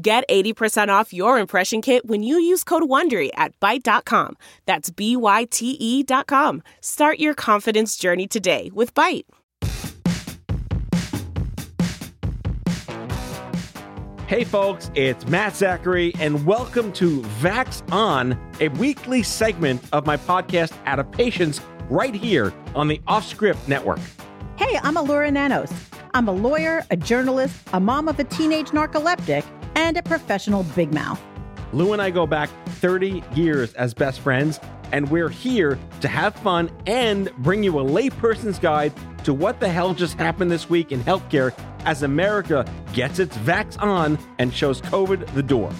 Get 80% off your impression kit when you use code WONDERY at Byte.com. That's B-Y-T-E dot com. Start your confidence journey today with Byte. Hey folks, it's Matt Zachary, and welcome to Vax On, a weekly segment of my podcast Adaptations right here on the Offscript Network. Hey, I'm Elura Nanos. I'm a lawyer, a journalist, a mom of a teenage narcoleptic, and a professional big mouth. Lou and I go back 30 years as best friends, and we're here to have fun and bring you a layperson's guide to what the hell just happened this week in healthcare as America gets its vax on and shows COVID the door.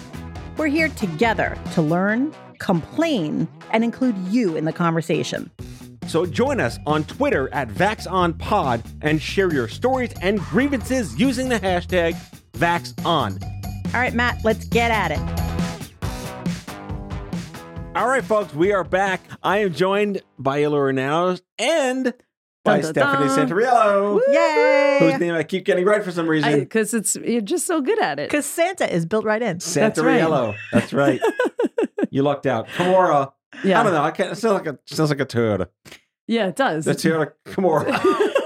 We're here together to learn, complain, and include you in the conversation. So join us on Twitter at VaxOnPod and share your stories and grievances using the hashtag VaxOn. All right, Matt, let's get at it. All right, folks, we are back. I am joined by Elura now and by Dun, dun, Stephanie dun. Santoriello, Yay! whose name I keep getting right for some reason. Because it's you're just so good at it. Because Santa is built right in. That's right. Santoriello. That's right. you lucked out. Kimura. Yeah, I don't know. I can't. It sounds like a sounds like a Toyota. yeah, it does. The Toyota Kimura.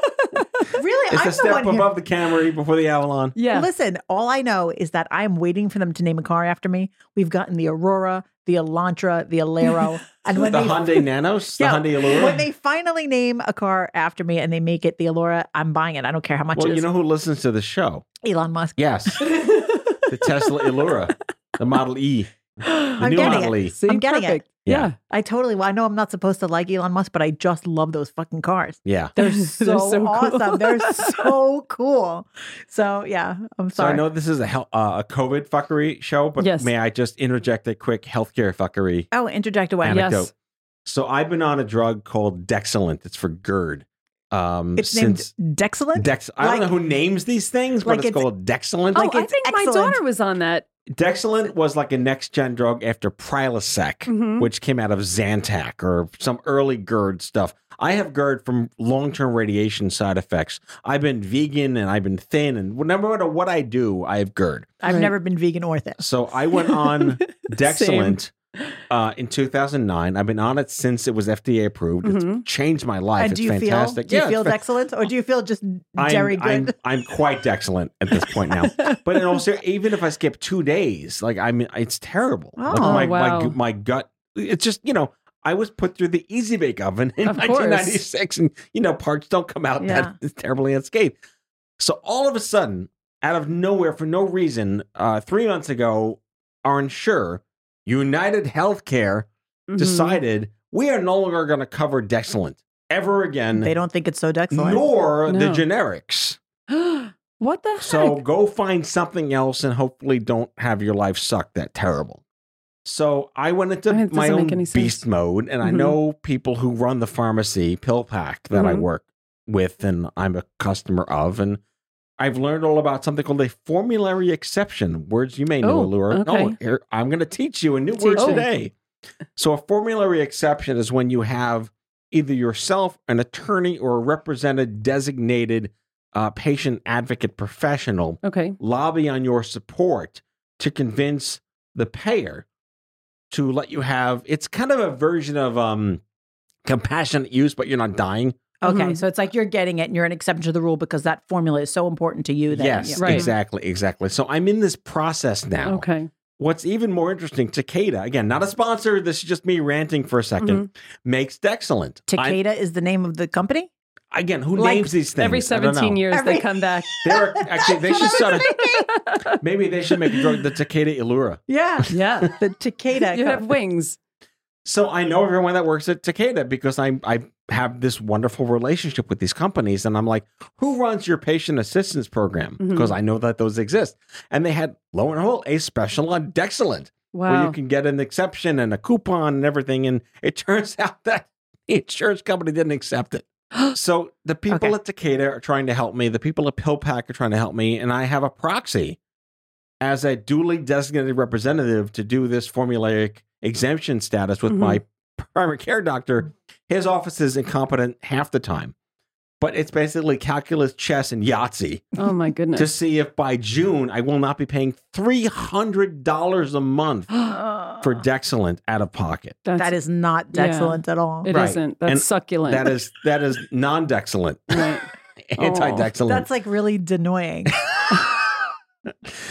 Really? it's I'm a the step one here- above the Camry before the Avalon. yeah, Listen, all I know is that I'm waiting for them to name a car after me. We've gotten the Aurora, the Elantra, the Alero, and when the they Hyundai Nanos, Yeah, the Hyundai Allura. when they finally name a car after me and they make it the Allura, I'm buying it. I don't care how much well, it you know who listens to the show? Elon Musk. Yes, the Tesla Allura, the Model E, the I'm new getting Model it. E. See, I'm getting it. Yeah. Yeah, I totally. Well, I know I'm not supposed to like Elon Musk, but I just love those fucking cars. Yeah. They're so, They're so cool. awesome. They're so cool. So yeah, I'm sorry. So I know this is a hel- uh, a COVID fuckery show, but Yes. may I just interject a quick healthcare fuckery oh, interject away. anecdote? Yes. So I've been on a drug called Dexilant. It's for GERD. Um, It's named since Dexilant. Dex. I don't know who names these things, but like it's, it's- called Dexilant. Oh, Like I it's think my daughter was on that. Dexilant was like a next gen drug after Prilosec, Mhm. which came out of Zantac or some early GERD stuff. I have GERD from long term radiation side effects. I've been vegan and I've been thin, and no matter what I do, I have GERD. I've Right. never been vegan or thin. So I went on Dexilant uh, in 2009. I've been on it since it was FDA approved. It's changed my life. and it's do you fantastic. feel? Do you Yeah, feel it's fa- excellent, or do you feel just very I'm. I'm quite excellent at this point now. but in all ser- even if I skip two days, like I mean, it's terrible. like Oh, my, wow. my my gut. It's just you know. I was put through the Easy Bake Oven in Of course. 1996, and you know parts don't come out Yeah. that terribly unscathed. So all of a sudden, out of nowhere, for no reason, uh, three months ago, our insurer, United Healthcare, Mhm. decided we are no longer going to cover Dexilant ever again, they don't think it's so Dexilant. nor the generics. what the heck? So go find something else and hopefully don't have your life suck that terrible. So I went into my own make sense. beast mode, and I Mhm. know people who run the pharmacy PillPack that I Mhm. work with, and I'm a customer of, and I've learned all about something called a formulary exception. Words you may know, Oh, Allure. No, okay. here, I'm going to teach you a new Teach word today. So a formulary exception is when you have either yourself, an attorney, or a represented designated uh, patient advocate professional okay. lobby on your support to convince the payer to let you have it's kind of a version of um compassionate use but you're not dying Okay, Mhm. so it's like you're getting it, and you're an exception to the rule because that formula is so important to you. That yes yeah. Right. exactly exactly so i'm in this process now Okay. what's even more interesting takeda again not a sponsor this is just me ranting for a 2nd Mm-hmm. makes Dexilant. I- Takeda is the name of the company. again who Like, names these things Every 17 years Every- they come back. They're actually they should start a, maybe they should make a drug the Takeda Illura Yeah, Yeah. the Takeda. you co- have wings. So I know everyone that works at Takeda because I I have this wonderful relationship with these companies, and I'm like, who runs your patient assistance program? Mhm. Because I know that those exist, and they had lo and behold a special on Dexilant where you can get an exception and a coupon and everything, and it turns out that the insurance company didn't accept it. So the people Okay. at Takeda are trying to help me. The people at PillPack are trying to help me, and I have a proxy as a duly designated representative to do this formulaic exemption status with Mhm. my primary care doctor. His office is incompetent half the time, but it's basically calculus, chess, and Yahtzee oh my goodness. to see if by June I will not be paying three hundred dollars a month for Dexilant out of pocket. That's, that is not Yeah. at all. It Right. not That's And succulent. That is that is non-Dexilent, Right. anti-Dexilent. That's like really denoying.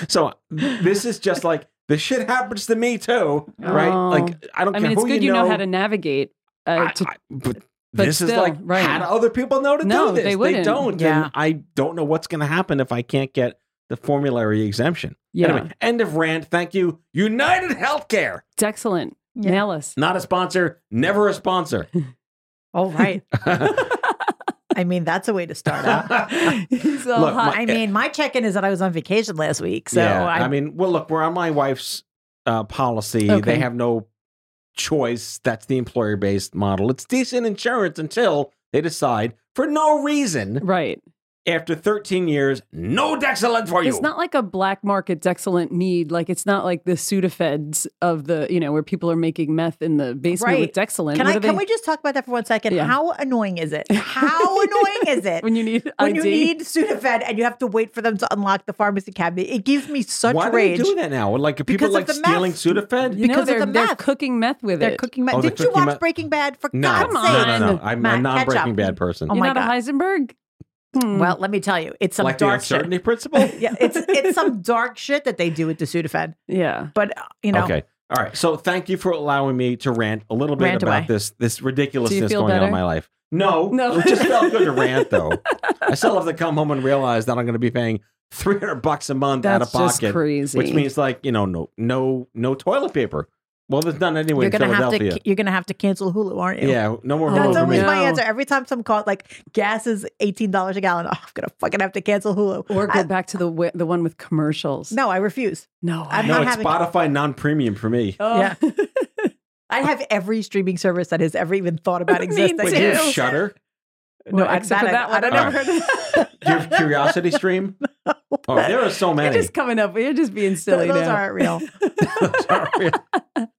So this is just like this shit happens to me too, right? Oh. Like I don't I care mean, it's who good you you know, know how to navigate. Uh, I- to, I- but, but this is still, like right. how do other people know to No, do this? they wouldn't. don't. Yeah. And I don't know what's going to happen if I can't get the formulary exemption. yeah, Anyway, end of rant. Thank you, United Healthcare. it's excellent. Yeah. Nail us. Not a sponsor, never a sponsor. Oh, right. I mean, that's a way to start out. All Look, hot. I mean, my check-in is that I was on vacation last week, so yeah, I, I, mean, well, look, we're on my wife's uh, policy. Okay. They have no choice. That's the employer-based model. It's decent insurance until they decide, for no reason, right. After 13 years, no Dexilant for you. It's not like a black market excellent need. Like it's not like the Sudafeds of the, you know, where people are making meth in the basement with Right. Dexilant. can What I can they- we just talk about that for one second? Yeah. How annoying is it? How annoying is it when you need when you need Sudafed and you have to wait for them to unlock the pharmacy cabinet? It gives me such Why rage. do they do that now? Like, are people Because like the stealing meth. Sudafed? you know, because of they're, the they're meth. cooking meth with it. They're it. cooking meth. Oh, they're Didn't you watch meth? Breaking Bad? For No, God's sake. no, no, no. on. I'm Matt, a non-Breaking up. Bad person. Oh You're my not a God. Heisenberg? Hmm. Well, let me tell you, it's some like the dark shit. principle. Yeah, it's it's some dark shit that they do with the Sudafed. yeah. But uh, you know, Okay. All right. So thank you for allowing me to rant a little bit Rant about away. this this ridiculousness feel going on in my life. No, No. it just felt good to rant though. I still have to come home and realize that I'm going to be paying 300 bucks a month out That's of just pocket, crazy. which means like you know no no no toilet paper. Well, there's none anyway you're gonna have Philadelphia. to you're gonna have to cancel Hulu, aren't you? yeah, no more Oh, That's Hulu for always me. my no. answer. Every time some call like gas is eighteen dollars a gallon, oh, I'm gonna fucking have to cancel Hulu. or go I- back to the the one with commercials. no, I refuse. no. I'm No, not it's having- Spotify non-premium for me. Oh. Yeah. I have every streaming service that has ever even thought about Me existing. Wait, do you have too. Shudder? No, I- except for that that I- one. I don't never know. heard of Do you have Curiosity Stream? Oh, there are so many. You're just coming up. You're just being silly Those now. aren't real. Sorry.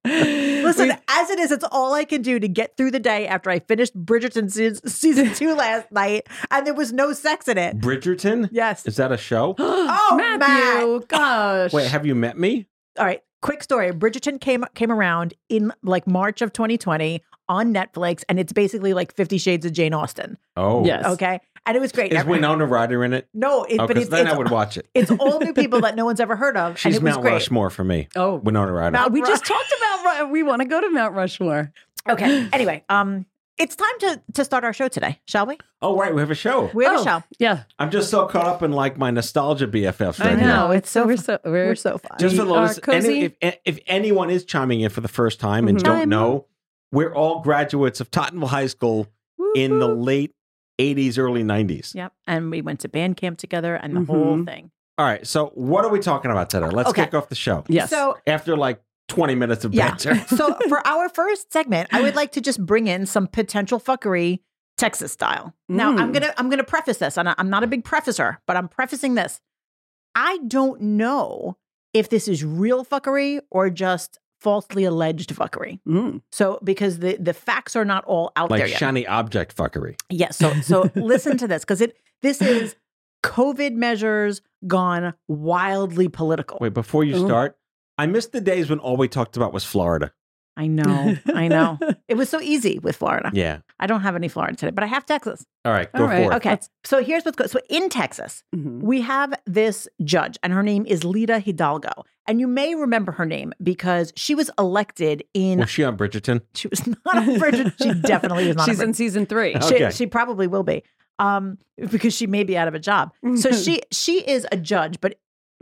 Listen, We- as it is, it's all I can do to get through the day after I finished Bridgerton se- season two last night, and there was no sex in it. Bridgerton? Yes. Is that a show? Oh, oh, Matthew, gosh. Wait, have you met me? All right, quick story. Bridgerton came came around in like March of 2020 on Netflix, and it's basically like Fifty Shades of Jane Austen. Oh, Yes. Okay, and it was great. Is Every- Winona Ryder in it? No, it, Oh, but it's, then it's, I would watch it. it's all new people that no one's ever heard of, She's and it was Mount great. Rushmore for me. Oh, Winona Ryder. Mount we Ru- just talked about. We want to go to Mount Rushmore. Okay. Anyway, um, it's time to to start our show today, shall we? oh, right, we have a show. We have Oh, a show. Yeah, I'm just so caught up in like my nostalgia BFFs I right know. now. It's so we're so we're, We're so fun. Just for We are those, any, if, if anyone is chiming in for the first time and Mhm. don't Chime know, we're all graduates of Tottenville High School in the late 80s, early 90s. Yep. And we went to band camp together and the whole Mhm. thing. All right, so what are we talking about today? Let's Okay. kick off the show. yes. So After like 20 minutes of Yeah. banter. so for our first segment, I would like to just bring in some potential fuckery Texas style. Now I'm Mm. gonna I'm gonna preface this, and I- I'm not a big prefacer, but I'm prefacing this. I don't know if this is real fuckery or just falsely alleged fuckery. Mm. So because the the facts are not all out like there yet. shiny object fuckery. Yes. So so listen to this because it this is COVID measures gone wildly political. Wait, before you Ooh. start, I missed the days when all we talked about was Florida. I know, I know. It was so easy with Florida. Yeah. I don't have any Florida today, but I have Texas. All right, go All right. for it. Okay. Let's- So here's what's good. So in Texas, Mhm. we have this judge, and her name is Lina Hidalgo. And you may remember her name because she was elected in. Was she on Bridgerton? She was not a virgin. She definitely was not. She's a in season three. Oh. She, Okay. she probably will be, um, because she may be out of a job. So she she is a judge, but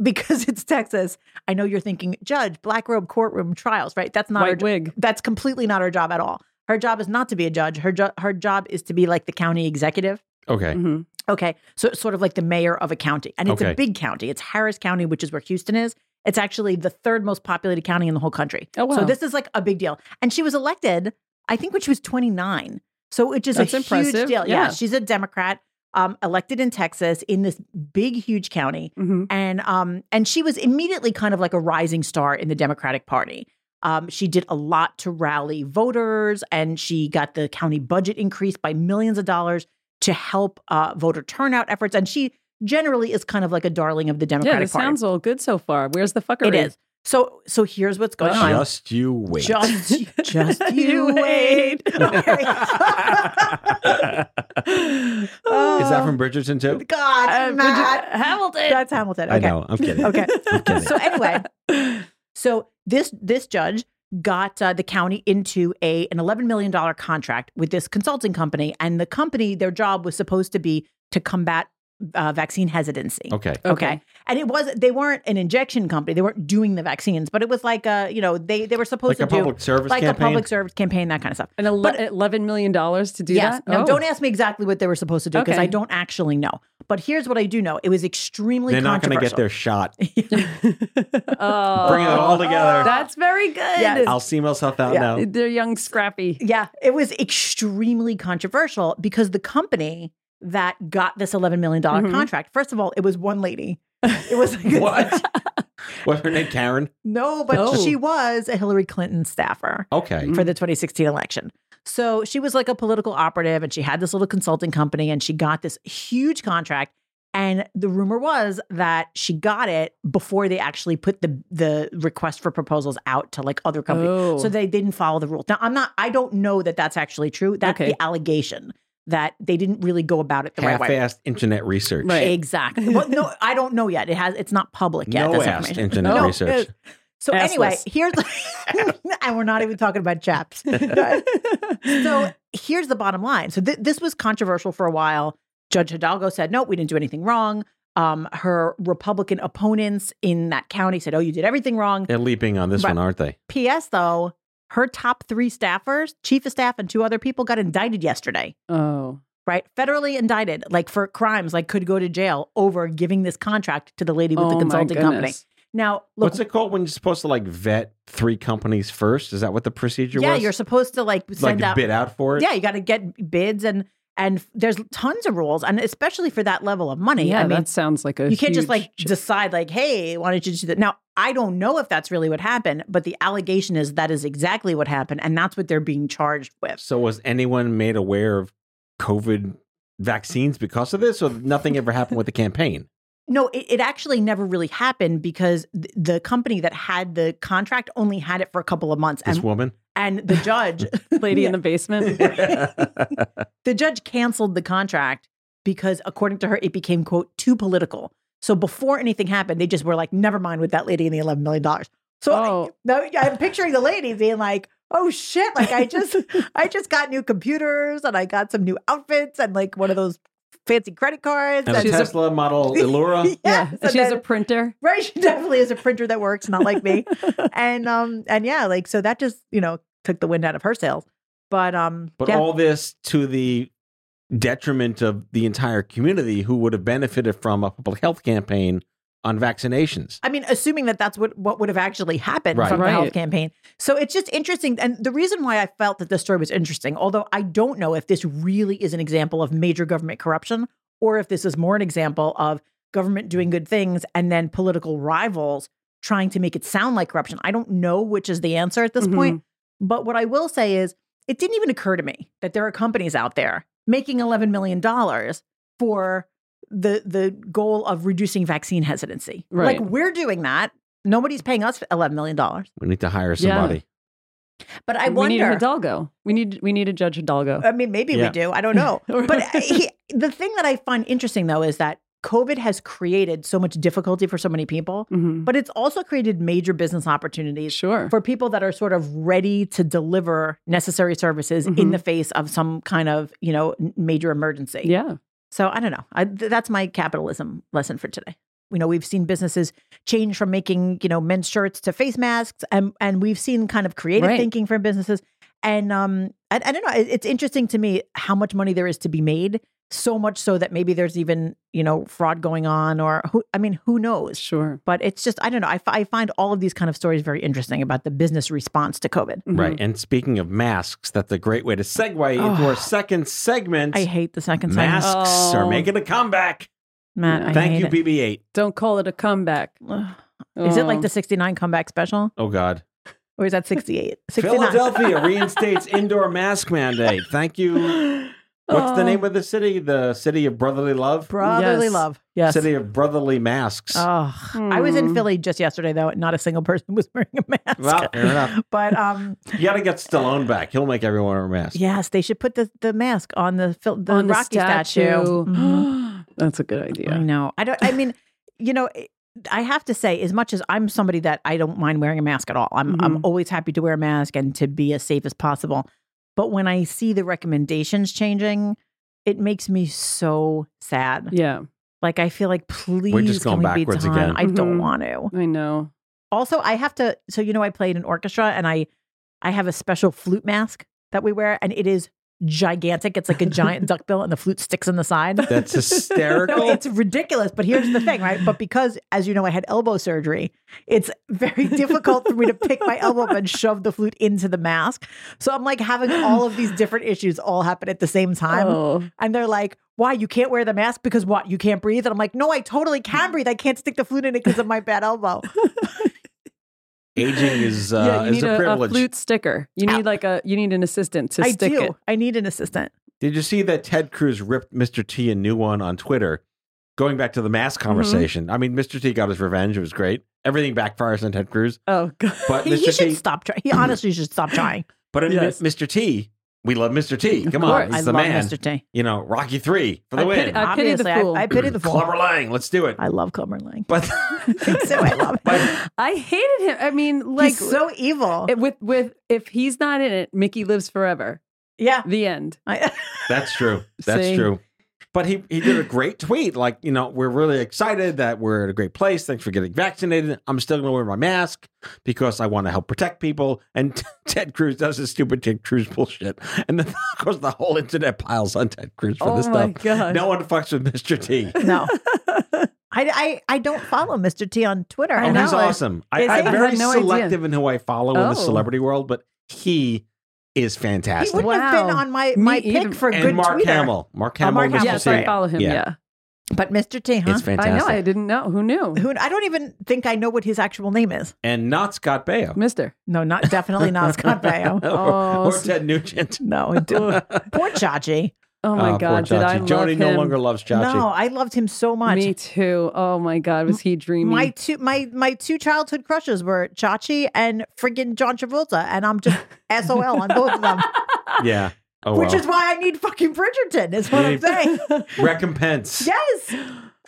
because it's Texas, I know you're thinking judge, black robe courtroom trials, right? That's not her White jo- wig. That's completely not her job at all. Her job is not to be a judge. Her jo- her job is to be like the county executive. Okay. Mhm. Okay, so it's sort of like the mayor of a county, and it's Okay. a big county. It's Harris County, which is where Houston is. It's actually the third most populated county in the whole country. Oh, wow. So this is like a big deal. And she was elected, I think, when she was 29. So which is That's a impressive. huge deal. Yeah. Yeah. she's a Democrat, um, elected in Texas in this big, huge county, Mhm. and um, and she was immediately kind of like a rising star in the Democratic Party. Um, she did a lot to rally voters, and she got the county budget increased by millions of dollars to help uh, voter turnout efforts. And she generally is kind of like a darling of the Yeah, Democratic this Party. sounds all good so far. Where's the fuckery? it is. So so here's what's going on. Just you wait. Just, just you You wait. wait. Okay. Is that from Bridgerton too? God, Uh, Matt. Bridget Hamilton. That's Hamilton. I Okay. know. I'm kidding. Okay. I'm kidding. So anyway, so this this judge got uh, the county into a an eleven million dollar contract with this consulting company, and the company their job was supposed to be to combat uh, vaccine hesitancy. okay. Okay. And it was they weren't an injection company. They weren't doing the vaccines, but it was like a, you know, they they were supposed Like to a do public service like campaign? a public service campaign, that kind of stuff. And ele- But- eleven million dollars to do yes. that. Now Oh. don't ask me exactly what they were supposed to do because Okay. I don't actually know. But here's what I do know. It was extremely They're not going to get their shot. oh, Bring it all together. That's very good. Yes. I'll see myself out Yeah. now. They're young, scrappy. Yeah, it was extremely controversial because the company that got this $11 million Mhm. contract, first of all, it was one lady. It was like, What? What's her name? Karen? No, but Oh. she was a Hillary Clinton staffer. Okay. for the 2016 election. So she was like a political operative and she had this little consulting company and she got this huge contract. And the rumor was that she got it before they actually put the the request for proposals out to like other companies. Oh. So they didn't follow the rules. Now I'm not. I don't know that that's actually true. That's Okay. the allegation that they didn't really go about it the right way. Half-assed internet research. Right. Exactly. well, no, I don't know yet. It has. It's not public yet. No this assed internet No, research. So anyway, here's and we're not even talking about chaps. so here's the bottom line. So th- this was controversial for a while. Judge Hidalgo said, "No, we didn't do anything wrong." Um, her Republican opponents in that county said, "Oh, you did everything wrong." They're leaping on this Right. one, aren't they? P.S. Though her top three staffers, chief of staff, and two other people got indicted yesterday. Oh, Right, federally indicted, like for crimes, like could go to jail over giving this contract to the lady with oh the consulting company. Now, look, What's it called when you're supposed to like vet three companies first? Is that what the procedure yeah, was? you're supposed to like send like out bid out for it? Yeah, you got to get bids and and there's tons of rules, and especially for that level of money. Yeah, I mean, that sounds like a. you can't just like ch- decide like, hey, why don't you do that? Now, I don't know if that's really what happened, but the allegation is that is exactly what happened, and that's what they're being charged with. So was anyone made aware of COVID vaccines because of this, or nothing ever happened with the campaign? No, it, it actually never really happened because th- the company that had the contract only had it for a couple of months, This and woman? and the judge, lady in the basement. the judge canceled the contract because according to her it became quote too political so before anything happened they just were like never mind with that lady and the 11 million dollars so Oh. now i'm picturing the lady being like oh shit like i just i just got new computers and i got some new outfits and like one of those fancy credit cards and a She's a- Tesla model Allura? Yes, yeah, and she has a printer. right she definitely is a printer that works not like me and um and yeah like so that just you know took the wind out of her sails but um But yeah. all this to the detriment of the entire community who would have benefited from a public health campaign on vaccinations. I mean, assuming that that's what what would have actually happened Right. from the health campaign. So it's just interesting, and the reason why I felt that this story was interesting, although I don't know if this really is an example of major government corruption or if this is more an example of government doing good things and then political rivals trying to make it sound like corruption. I don't know which is the answer at this Mhm. point. But what I will say is, it didn't even occur to me that there are companies out there making $11 million for the the goal of reducing vaccine hesitancy. Right. Like we're doing that. Nobody's paying us $11 million. We need to hire Yeah. somebody. But I we need a wonder. Hidalgo. We need we need a Judge Hidalgo. I mean, maybe Yeah. we do. I don't know. But uh, he, the thing that I find interesting, though, is that COVID has created so much difficulty for so many people, Mhm. but it's also created major business opportunities Sure. for people that are sort of ready to deliver necessary services in Mhm. the face of some kind of, you know, major emergency. yeah. So I don't know. I, th- that's my capitalism lesson for today. You know, we've seen businesses change from making, you know, men's shirts to face masks and and we've seen kind of creative Right. thinking from businesses. And um I, I don't know, it- it's interesting to me how much money there is to be made. So much so that maybe there's even, you know, fraud going on or who I mean, who knows? Sure. But it's just I don't know. I, f- I find all of these kind of stories very interesting about the business response to COVID. Mm-hmm. Right. And speaking of masks, that's a great way to segue into our second segment. I hate the second segment. Masks are Oh. making a comeback. Matt, I Thank hate you, it. BB-8. Don't call it a comeback. Ugh. Is it like Oh. the 69 comeback special? Oh God. Or is that 68? 69. Philadelphia reinstates indoor mask mandate. Thank you. What's the name of the city? The city of brotherly love. Brotherly Yes. love. Yes. City of brotherly masks. Oh, I was in Hmm. Philly just yesterday, though. and Not a single person was wearing a mask. well, fair enough. but um, You got to get Stallone back. He'll make everyone wear a mask. yes, they should put the, the mask on the Phil- the on the Rocky statue. statue. Mhm. That's a good idea. I know. I don't. I mean, you know, I have to say, as much as I'm somebody that I don't mind wearing a mask at all, I'm I'm Mhm. always happy to wear a mask and to be as safe as possible. But when I see the recommendations changing, it makes me so sad. Yeah, Like I feel like, please, going can we be backwards done? again. I don't Mhm. want to. I know. Also, I have to. So you know, I played an orchestra, and I I have a special flute mask that we wear, and it is gigantic. It's like a giant duckbill, and the flute sticks in the side. That's hysterical. No, it's ridiculous. But here's the thing, right? But because, as you know, I had elbow surgery, it's very difficult for me to pick my elbow up and shove the flute into the mask. So I'm like having all of these different issues all happen at the same time. Oh. And they're like, why? You can't wear the mask because what? You can't breathe? And I'm like, no, I totally can breathe. I can't stick the flute in it because of my bad elbow. Aging is uh, yeah, you is need a a, a privilege. flute sticker. You Ow. need like a you need an assistant to I stick do. it. I need an assistant. Did you see that Ted Cruz ripped Mr. T a new one on Twitter? Going back to the mask Mm-hmm. conversation. I mean, Mr. T got his revenge. It was great. Everything backfires on Ted Cruz. Oh god. But Mr. he should T, stop trying. He honestly should stop trying. but in Yes. Mr. T, we love Mr. T. Come on, course. he's I the love man. Mr. T. You know, Rocky Three for the I win. pity- I pity the Obviously, fool. I, pity the fool. Clubber Lang, let's do it. I love Clubber Lang. But so I love him. I hated him. I mean, like He's so evil. it- with with if he's not in it, Mickey lives forever. yeah. The end. I, That's true. That's See? true. But he, he did a great tweet. Like, you know, we're really excited that we're at a great place. Thanks for getting vaccinated. I'm still going to wear my mask because I want to help protect people. And Ted Cruz does his stupid Ted Cruz bullshit. And then, of course, the whole internet piles on Ted Cruz for Oh this my stuff. God. No one fucks with Mr. T. no. I, I, I don't follow Mr. T on Twitter. I Oh, know. he's awesome. I, Is he? I'm very had no idea. selective in who I follow in the Oh. celebrity world, but he is fantastic. He fantastic. wouldn't have been on my, Me my either. pick for and good Mark tweeter. Hamill. Mark Oh, Hamill. Mark Hamill, yes, T. I follow him. Yeah. Yeah. But Mr. T, huh? It's fantastic. I know. I didn't know. Who knew? Who, I don't even think I know what his actual name is. And not Scott Baio. Mister. No, not definitely not Scott Baio. or, Oh, or s- Ted Nugent. No, it didn't. poor Chachi. Oh my ah, poor God! Did I Chachi. love Joni him? no longer loves Chachi. No, I loved him so much. Me too. Oh my God! Was he dreamy? My two my my two childhood crushes were Chachi and friggin' John Travolta, and I'm just SOL on both of them. Yeah. Oh, Which well. is why I need fucking Bridgerton, is what I'm saying. recompense. yes.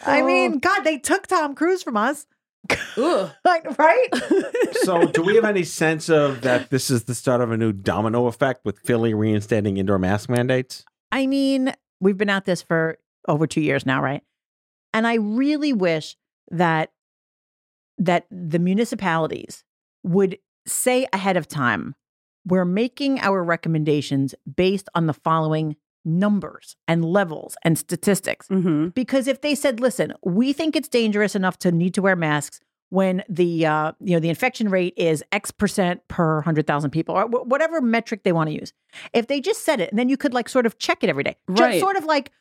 I Oh. mean, God, they took Tom Cruise from us. Ugh. Like, right? So, do we have any sense of that this is the start of a new domino effect with Philly reinstating indoor mask mandates? I mean, we've been at this for over two years now, right? And I really wish that that the municipalities would say ahead of time, we're making our recommendations based on the following numbers and levels and statistics. hmm Because if they said, listen, we think it's dangerous enough to need to wear masks when the uh, you know the infection rate is X percent per hundred thousand people, or wh- whatever metric they want to use. If they just said it, and then you could like sort of check it every day, Ju- Right. sort of like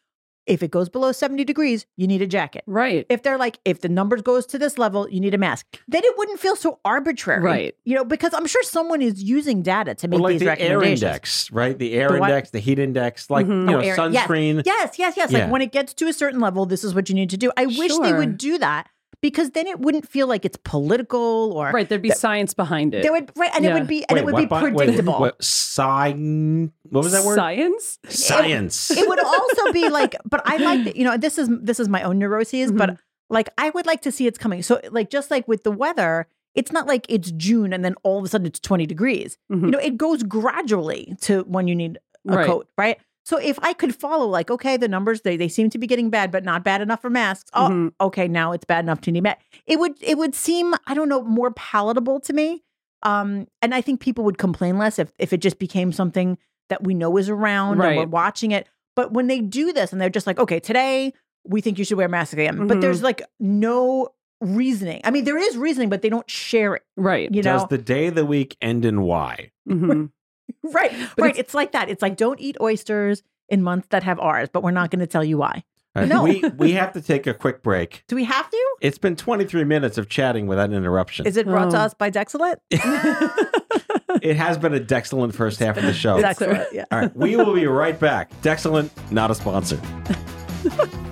if it goes below seventy degrees, you need a jacket. Right. If they're like, if the numbers goes to this level, you need a mask. Then it wouldn't feel so arbitrary, Right. You know, because I'm sure someone is using data to make Or like these the air index, right? The air The index, the heat index, like Mhm. you know, Oh, air- yes. sunscreen. Yes, yes, yes. Yeah. Like when it gets to a certain level, this is what you need to do. I wish they would do that because then it wouldn't feel like it's political or Right. There'd be science behind it. There would right, and it would be and it would be what bi- wait, predictable. what, sign, what was that word? Science. Science. it would also be like, but I like that, you know, this is this is my own neuroses, but Mm-hmm. like I would like to see it's coming. So like just like with the weather, it's not like it's June and then all of a sudden it's 20 degrees. Mhm. You know, it goes gradually to when you need a Right. coat, right? So if I could follow, like, okay, the numbers they they seem to be getting bad, but not bad enough for masks. Oh, Mhm. okay, now it's bad enough to need masks. It would it would seem I don't know more palatable to me. Um, and I think people would complain less if if it just became something that we know is around and we're watching it. But when they do this and they're just like, okay, today we think you should wear masks again, but Mhm. there's like no reasoning. I mean, there is reasoning, but they don't share it. Right. You Does know, the day of the week end in Y? Mhm. Right? But right. it's- It's, like that. It's like don't eat oysters in months that have R's, but we're not going to tell you why. All right, No. We we have to take a quick break. Do we have to? It's been 23 minutes of chatting without interruption. Is it brought to Oh. us by Dexilant? it has been a excellent first half of the show. It's. Yeah. All right, we will be right back. Dexcellent, not a sponsor.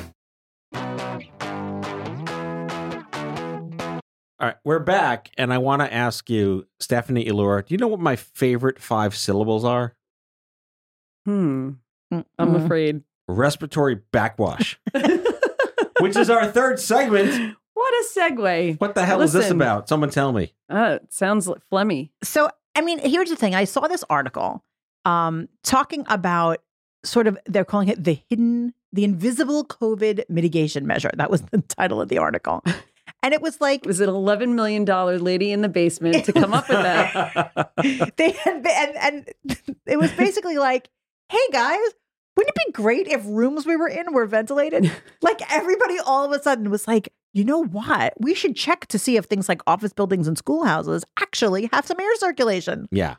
All right, we're back, and I want to ask you, Stephanie Elura, do you know what my favorite five syllables are? Hmm. I'm Mm. afraid. Respiratory backwash, which is our third segment. What a segue. What the hell is this about? Someone tell me. Uh, it sounds like phlegmy. So, I mean, here's the thing. I saw this article um, talking about sort of, they're calling it the hidden, the invisible COVID mitigation measure. That was the title of the article. And it was like, Was it $11 million lady in the basement to come up with that? they had, and, and it was basically like, hey guys, wouldn't it be great if rooms we were in were ventilated? like everybody all of a sudden was like, you know what? We should check to see if things like office buildings and schoolhouses actually have some air circulation. yeah.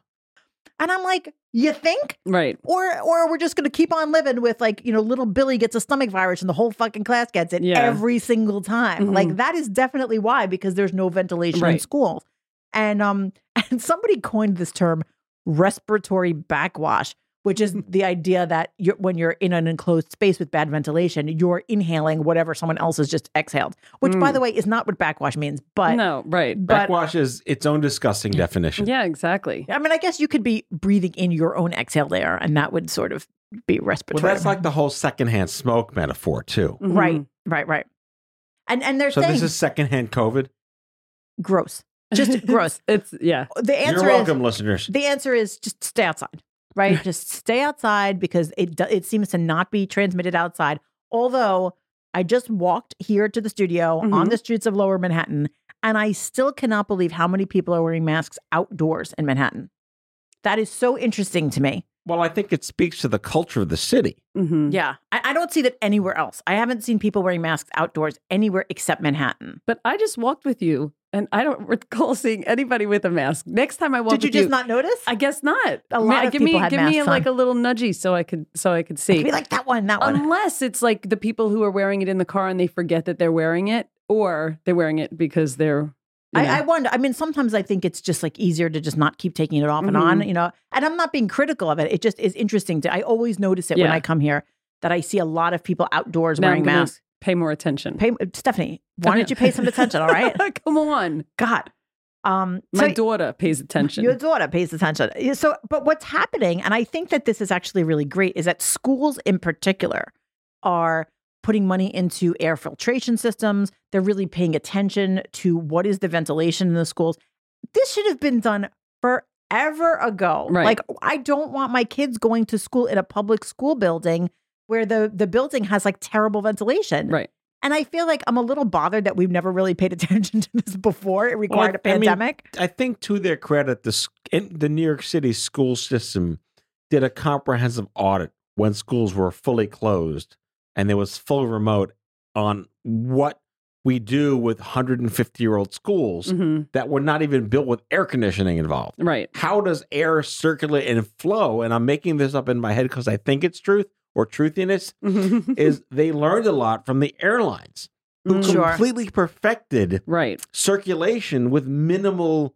And I'm like, you think? Right. Or or we're just gonna keep on living with like, you know, little Billy gets a stomach virus and the whole fucking class gets it Yeah. every single time. Mhm. Like that is definitely why, because there's no ventilation in Right. schools. And um and somebody coined this term respiratory backwash, which is the idea that you're when you're in an enclosed space with bad ventilation, you're inhaling whatever someone else has just exhaled. Which by Mm. the way is not what backwash means, but no, right. but Backwash is its own disgusting definition. Yeah, exactly. I mean, I guess you could be breathing in your own exhaled air, and that would sort of be respiratory. Well, that's like the whole secondhand smoke metaphor too. Mhm. right, right, right. And and they're So saying this is secondhand COVID. gross, just gross. It's, yeah. The answer You're welcome, is listeners. the answer is just stay outside, right? just stay outside because it do- it seems to not be transmitted outside. Although I just walked here to the studio on Mhm. the streets of Lower Manhattan, and I still cannot believe how many people are wearing masks outdoors in Manhattan. That is so interesting to me. Well, I think it speaks to the culture of the city. hmm Yeah. I, I don't see that anywhere else. I haven't seen people wearing masks outdoors anywhere except Manhattan. But I just walked with you, and I don't recall seeing anybody with a mask. Next time I walk Did you just not notice? I guess not. A lot of give me people had give me masks like a little nudgy so I could so I could see. could be like that one, that one. Unless it's like the people who are wearing it in the car and they forget that they're wearing it, or they're wearing it because they're. you I. I wonder. I mean, sometimes I think it's just like easier to just not keep taking it off and on, Mhm. you know. And I'm not being critical of it. It just is interesting to. I always notice it when I come here that I see a lot of people outdoors Now wearing gonna masks. Pay more attention. Pay, Stephanie, why don't you pay some attention? All right. Come on. God. Um, My so- daughter pays attention. Your daughter pays attention. So, but what's happening, and I think that this is actually really great, is that schools in particular are putting money into air filtration systems. They're really paying attention to what is the ventilation in the schools. This should have been done forever ago. Right. Like, I don't want my kids going to school in a public school building where the the building has like terrible ventilation. right. And I feel like I'm a little bothered that we've never really paid attention to this before. It required a I mean, pandemic. I think to their credit, the in the New York City school system did a comprehensive audit when schools were fully closed and there was full remote on what we do with 150 year old schools Mhm. that were not even built with air conditioning involved. Right. How does air circulate and flow? And I'm making this up in my head because I think it's truth or truthiness. is they learned a lot from the airlines who Mm. Sure. completely perfected right. circulation with minimal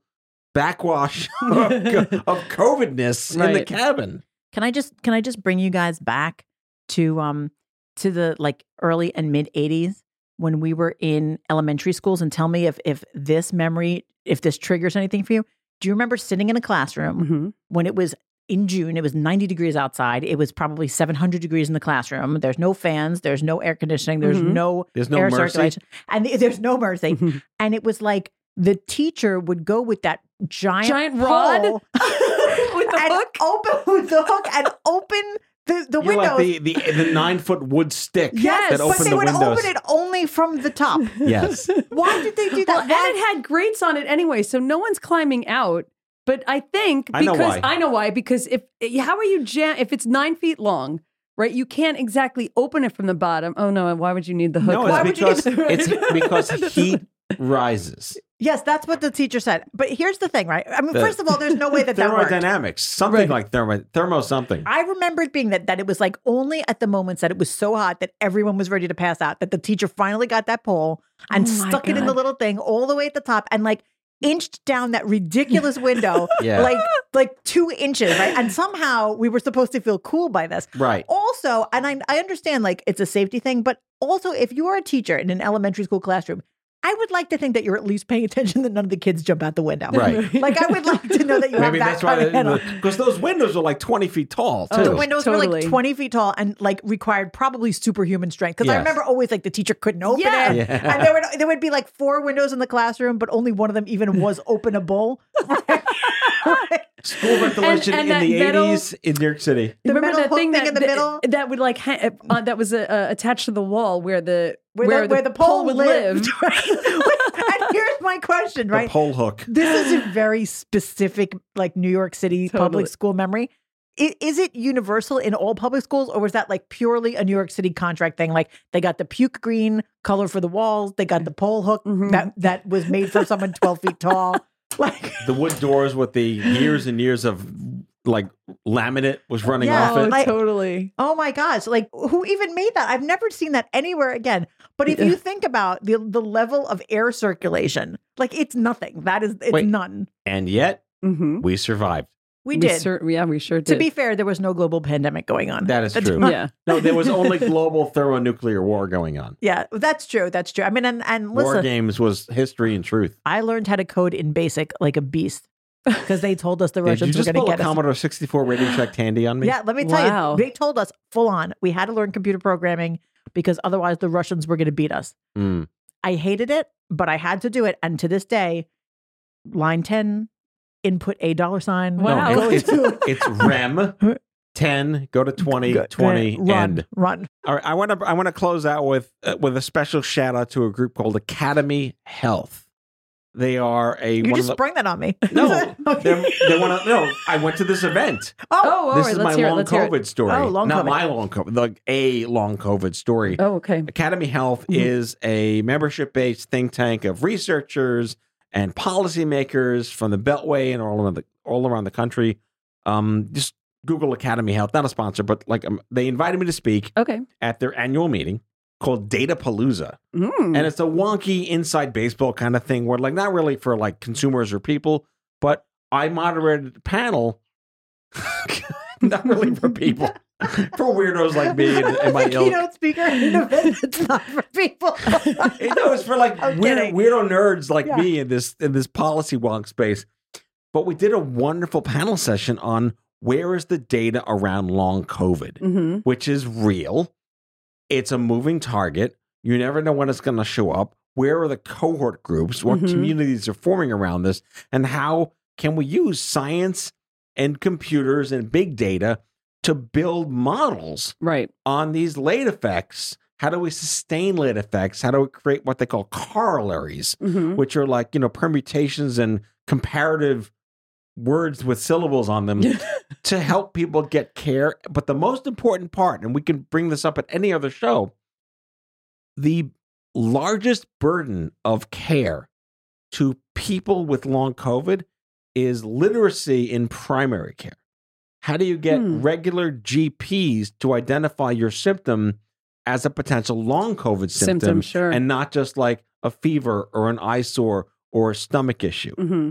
backwash of, of COVIDness in the cabin. Can I just can I just bring you guys back to um to the like early and mid 80s when we were in elementary schools and tell me if if this memory if this triggers anything for you. Do you remember sitting in a classroom hmm when it was in June, it was 90 degrees outside. It was probably 700 degrees in the classroom. There's no fans, there's no air conditioning, there's Mhm. no There's no air mercy. circulation. And th- there's no mercy. Mhm. and it was like the teacher would go with that giant Giant rod? With the and hook? open with the hook and open the, the You're windows. like the, the, the nine foot wood stick yes, that but they the would windows. open it only from the top. Yes. Why did they do Well, that? and it had grates on it anyway, so no one's climbing out. But I think I know because why. I know why. Because if how are you jam if it's nine feet long, right? You can't exactly open it from the bottom. Oh no! Why would you need the hook? No, Why it's would you because need it's because heat rises. yes, that's what the teacher said. But here's the thing, right? I mean, The- first of all, there's no way that that worked. Thermodynamics, something Right. like thermo, thermo something. I remember it being that that it was like only at the moments that it was so hot that everyone was ready to pass out that the teacher finally got that pole and Oh my stuck it in the little thing all the way at the top and like inched down that ridiculous window Yeah. like like two inches right and somehow we were supposed to feel cool by this Right. also and I, I understand like it's a safety thing but also if you are a teacher in an elementary school classroom I would like to think that you're at least paying attention that none of the kids jump out the window Right. like I would like to know that you Maybe have that's that why, kind of handle. because those windows are like 20 feet tall, oh, too. The windows were like 20 feet tall and like required probably superhuman strength. Because I remember always like the teacher couldn't open Yeah. it. Yeah. And there would there would be like four windows in the classroom, but only one of them even was openable. School ventilation and in the metal- 80s in New York City. The Remember metal that thing thing that in the that- middle? that would like ha- uh, that was uh, uh, attached to the wall where the Where, the, where the pole, would lived. live. right? and here's my question, right? The right? pole hook. This is a very specific, like New York City Totally. public school memory. I- Is it universal in all public schools, or was that like purely a New York City contract thing? Like they got the puke green color for the walls, they got the pole hook Mhm. that that was made for someone twelve feet tall. Like The wood doors with the years and years of like laminate was running Yeah. off it. like- totally. Oh my gosh! Like who even made that? I've never seen that anywhere again. But if you think about the the level of air circulation, like it's nothing. That is it's Wait. none. and yet hmm we survived. We did. Cer- yeah, we sure did. to be fair, there was no global pandemic going on. That is true. not- yeah. No, there was only global thermonuclear war going on. Yeah, that's true. That's true. I mean, and and War games was history and truth. I learned how to code in BASIC like a beast because they told us the Russians were going pull to a get us. Commodore 64 Radio Shack Tandy on me? Yeah, let me tell Wow. you, they told us full on we had to learn computer programming because otherwise the Russians were going to beat us. Mm. I hated it, but I had to do it. And to this day, line 10, input a dollar sign. Wow. No, it's, it's, it's REM 10, go to 20, Go- 20, run, end. run. All right, I want to I want to close out with uh, with a special shout out to a group called Academy Health. They are a You one just of the, sprung that on me. no, they're, they're one of, no. I went to this event. oh, Oh, this right. is my long it. COVID story. Oh, long Not COVID. my long COVID, like a long COVID story. Oh, okay. Academy Health Mhm. is a membership based think tank of researchers and policymakers from the Beltway and all around the all around the country. Um, just Google Academy Health, not a sponsor, but like um, they invited me to speak Okay. at their annual meeting called Data Palooza, Mm. and it's a wonky inside baseball kind of thing where like not really for like consumers or people, but I moderated a panel, not really for people. for weirdos like me and, and my the ilk. keynote speaker in an event that's not for people. It- no, it's for like weird, weirdo nerds like Yeah. me in this in this policy wonk space. But we did a wonderful panel session on where is the data around long COVID, hmm which is real. It's a moving target. You never know when it's going to show up. Where are the cohort groups? What Mhm. communities are forming around this? And how can we use science and computers and big data to build models Right. on these late effects. How do we sustain late effects? How do we create what they call corollaries, hmm which are like, you know, permutations and comparative words with syllables on them to help people get care. But the most important part, and we can bring this up at any other show, the largest burden of care to people with long COVID is literacy in primary care. How do you get Hmm. regular GPs to identify your symptom as a potential long COVID symptom, Symptom, sure. and not just like a fever or an eyesore or a stomach issue? hmm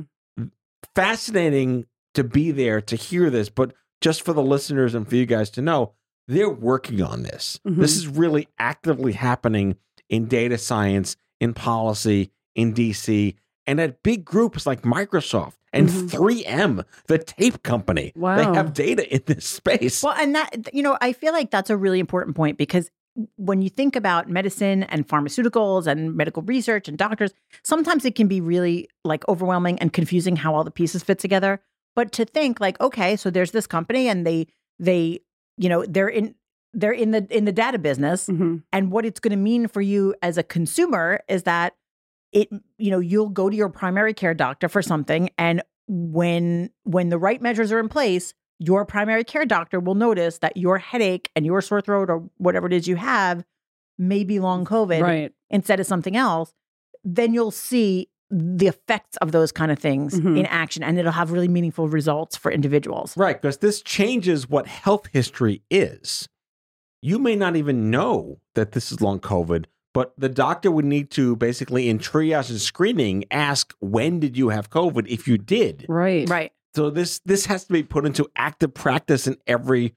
fascinating to be there to hear this, but just for the listeners and for you guys to know, they're working on this. Mhm. This is really actively happening in data science, in policy, in DC, and at big groups like Microsoft and Mhm. 3M, the tape company. They have data in this space. Well, and that, you know, I feel like that's a really important point because when you think about medicine and pharmaceuticals and medical research and doctors, sometimes it can be really like overwhelming and confusing how all the pieces fit together. But to think like, okay, so there's this company and they, they, you know, they're in, they're in the in the data business, hmm and what it's going to mean for you as a consumer is that it you know you'll go to your primary care doctor for something and when when the right measures are in place your primary care doctor will notice that your headache and your sore throat or whatever it is you have may be long covid Right. instead of something else then you'll see the effects of those kind of things Mhm. in action and it'll have really meaningful results for individuals Right, because this changes what health history is. You may not even know that this is long COVID, but the doctor would need to basically, in triage and screening, ask when did you have COVID if you did. Right. right So this this has to be put into active practice in every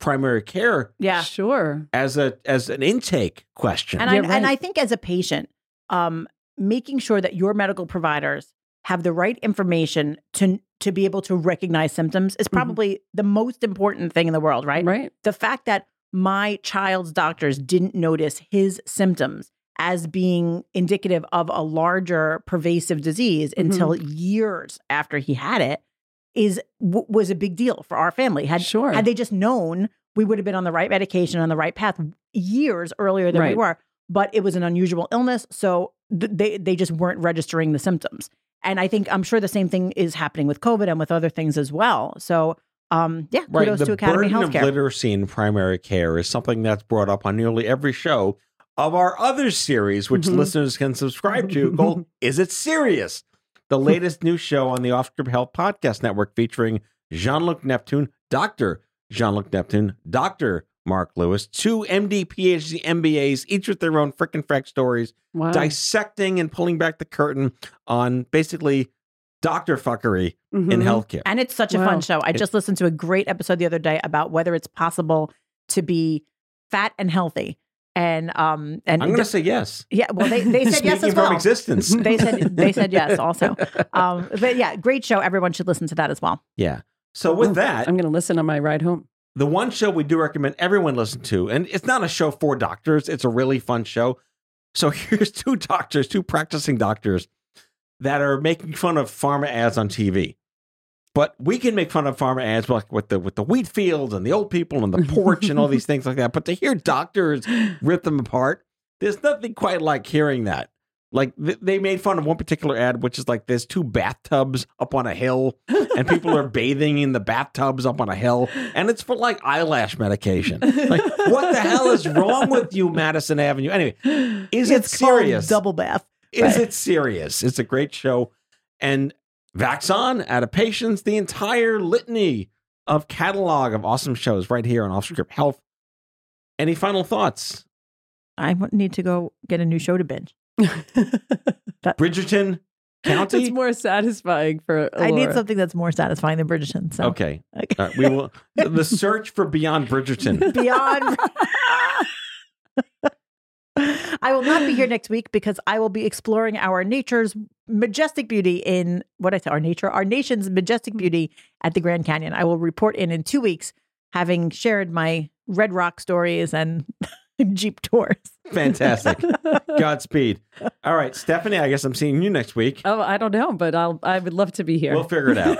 primary care yeah Sure. as a as an intake question. And Yeah, I and. I think as a patient, um, making sure that your medical providers have the right information to to be able to recognize symptoms is probably the most important thing in the world, right? Right. The fact that my child's doctors didn't notice his symptoms as being indicative of a larger pervasive disease until mm-hmm. years after he had it is w- was a big deal for our family. Had Sure. had they just known, we would have been on the right medication on the right path years earlier than we were. But it was an unusual illness, so th- they they just weren't registering the symptoms. And I think I'm sure the same thing is happening with COVID and with other things as well. So um, yeah, Right. kudos the to Academy burden of literacy in primary care is something that's brought up on nearly every show of our other series, which Mm-hmm. Mhm. listeners can subscribe to called Is It Serious? The latest new show on the Off Script Health Podcast Network featuring Jean Luc Neptune, Dr. Jean Luc Neptune, Dr. Mark Lewis, two MD, PhD, MBAs, each with their own frickin' frack stories, Wow. dissecting and pulling back the curtain on basically doctor fuckery in Mhm. healthcare. And it's such a Wow. fun show. I just listened to a great episode the other day about whether it's possible to be fat and healthy. And um and I'm going to say yes. yeah, well they, they said yes Speaking as from well. existence. They said they said yes also. Um but yeah, great show. Everyone should listen to that as well. Yeah. So with Oh, that, I'm going to listen on my ride home. the one show we do recommend everyone listen to, and it's not a show for doctors, it's a really fun show. So here's two doctors, two practicing doctors that are making fun of pharma ads on TV. But we can make fun of pharma ads like with the with the wheat fields and the old people and the porch and all these things like that. But to hear doctors rip them apart, there's nothing quite like hearing that. Like th- they made fun of one particular ad, which is like there's two bathtubs up on a hill, and people are bathing in the bathtubs up on a hill, and it's for like eyelash medication. Like, what the hell is wrong with you, Madison Avenue? Anyway, is it It's called serious? Double bath. Is it serious? It's a great show. And Vaxon, Out of Patience, the entire litany of catalog of awesome shows right here on Off Script Health. Any final thoughts? I need to go get a new show to binge. Bridgerton, County? It's more satisfying for. I need something that's more satisfying than Bridgerton. So Okay. Uh, we will. The search for Beyond Bridgerton. beyond. I will not be here next week because I will be exploring our nature's majestic beauty in what I say, our nature, our nation's majestic mm-hmm. beauty at the Grand Canyon. I will report in in two weeks, having shared my Red Rock stories and Jeep tours. Fantastic. Godspeed. All right, Stephanie, I guess I'm seeing you next week. Oh, I don't know, but I'll. I would love to be here. We'll figure it out.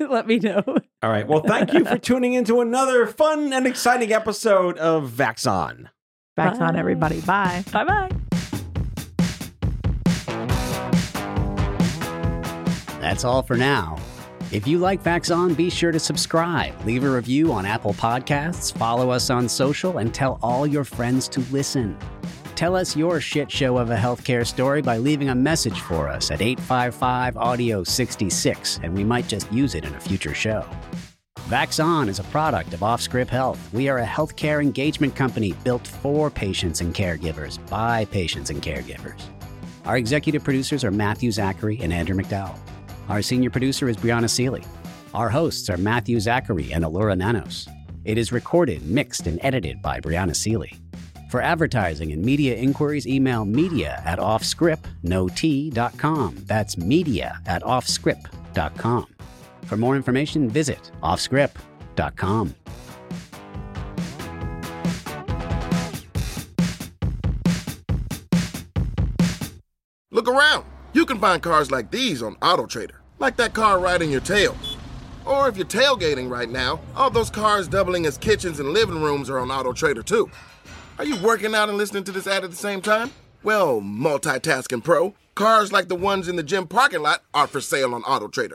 let me know. All right. Well, thank you for tuning into another fun and exciting episode of Vaxon. Backs on Bye. everybody. Bye. Bye bye. That's all for now. If you like Vaxon, be sure to subscribe, leave a review on Apple Podcasts, follow us on social, and tell all your friends to listen. Tell us your shit show of a healthcare story by leaving a message for us at 855 Audio 66, and we might just use it in a future show. Vaxon is a product of Offscript Health. We are a healthcare engagement company built for patients and caregivers by patients and caregivers. Our executive producers are Matthew Zachary and Andrew McDowell. Our senior producer is Brianna Seely. Our hosts are Matthew Zachary and Elura Nanos. It is recorded, mixed, and edited by Brianna Seely. For advertising and media inquiries, email media at offscript.com. That's media at offscript.com. For more information, visit offscript.com. Look around. You can find cars like these on AutoTrader, like that car riding your tail. Or if you're tailgating right now, all those cars doubling as kitchens and living rooms are on AutoTrader too. Are you working out and listening to this ad at the same time? Well, multitasking pro, cars like the ones in the gym parking lot are for sale on AutoTrader.